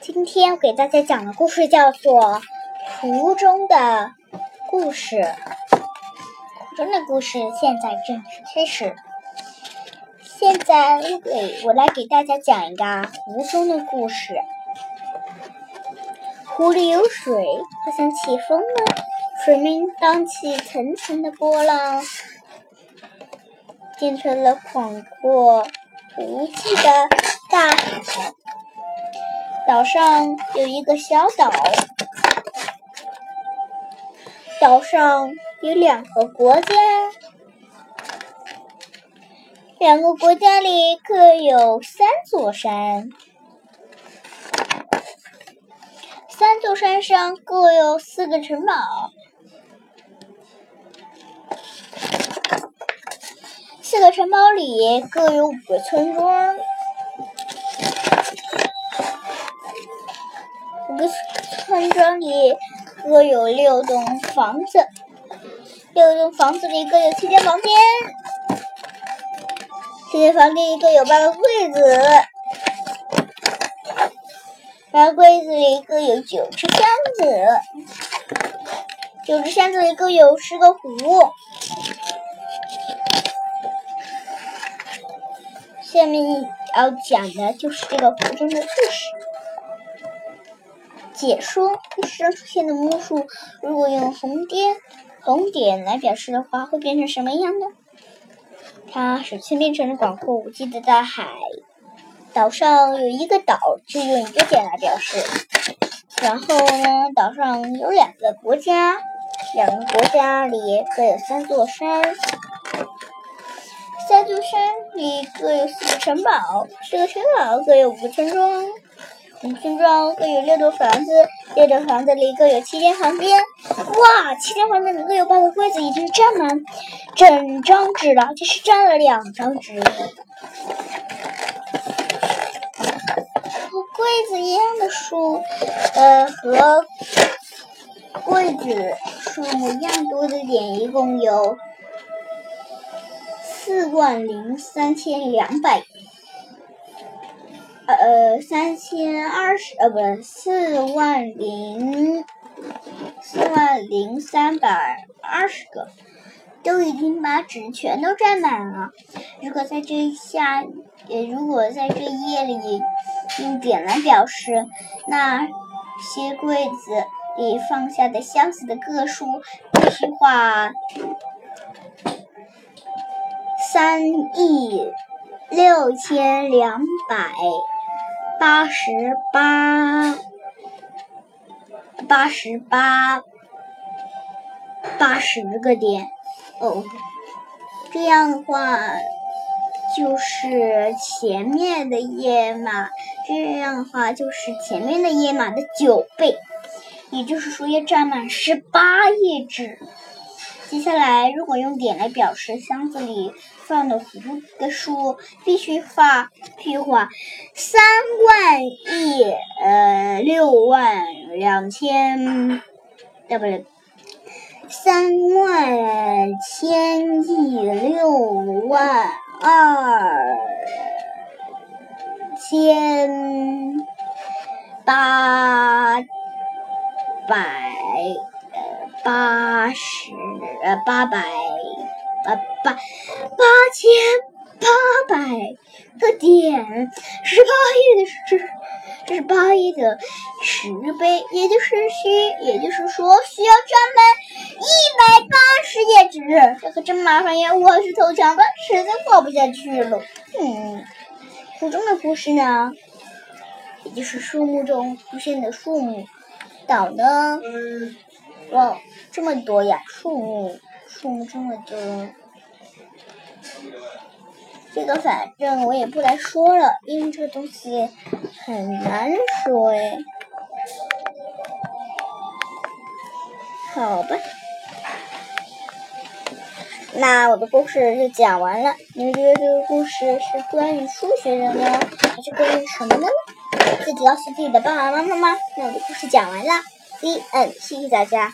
今天我给大家讲的故事叫做《湖中的故事》。湖中的故事现在正式开始。现在我给我来给大家讲一个湖中的故事。湖里有水，好像起风了，水面荡起层层的波浪，变成了广阔无际的大海。岛上有一个小岛，岛上有两个国家，两个国家里各有三座山，三座山上各有四个城堡，四个城堡里各有五个村庄。五个村庄里各有六栋房子，六栋房子里各有七间房间，七间房间里各有八个柜子，八个柜子里各有九只箱子，九只箱子里各有十个壶。下面要讲的就是这个湖中的故事。解说故事中出现的魔术，如果用红点红点来表示的话，会变成什么样呢？它首先变成了广阔无际的大海。岛上有一个岛，就用一个点来表示。然后呢，岛上有两个国家，两个国家里各有三座山，三座山里各有四个城堡，四个城堡各有五个村庄。五村庄各有六栋房子，六栋房子里各有七间房间。哇，七间房间里各有八个柜子，已经占满整张纸了，这是占了两张纸。和柜子一样的数，呃，和柜子数目一样多的点，一共有四万零三千两百。呃，三千二十，呃，不是四万零四万零三百二十个，都已经把纸全都占满了。如果在这下，呃，如果在这页里用点来表示，那些柜子里放下的箱子的个数必须画三亿六千两百。八十八，八十八，八十个点哦。这样的话，就是前面的页码，这样的话就是前面的页码的九倍，也就是说要占满十八页纸。接下来，如果用点来表示箱子里放的壶的数，必须画，必须画三万亿呃六万两千，对不对？三万千亿六万二千八百。八十呃八百八八八千八百个点，十八亿的是这是八亿的十倍，也就是需也就是说需要专门一百八十页纸，这可真麻烦呀！我是头强的，实在画不下去了。嗯，图中的故事呢，也就是树木中出现的树木岛呢。哇，这么多呀！树木，树木这么多，这个反正我也不来说了，因为这个东西很难说哎。好吧，那我的故事就讲完了。你们觉得这个故事是关于数学的呢，还是关于什么的呢？自己告诉自己的爸爸妈妈吗？那我的故事讲完了 dn 谢谢大家。